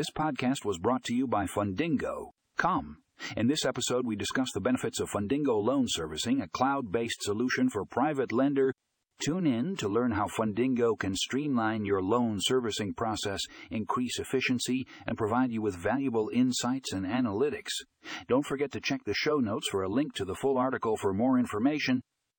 This podcast was brought to you by Fundingo. Come. In this episode, we discuss the benefits of Fundingo Loan Servicing, a cloud based solution for private lender. Tune in to learn how Fundingo can streamline your loan servicing process, increase efficiency, and provide you with valuable insights and analytics. Don't forget to check the show notes for a link to the full article for more information.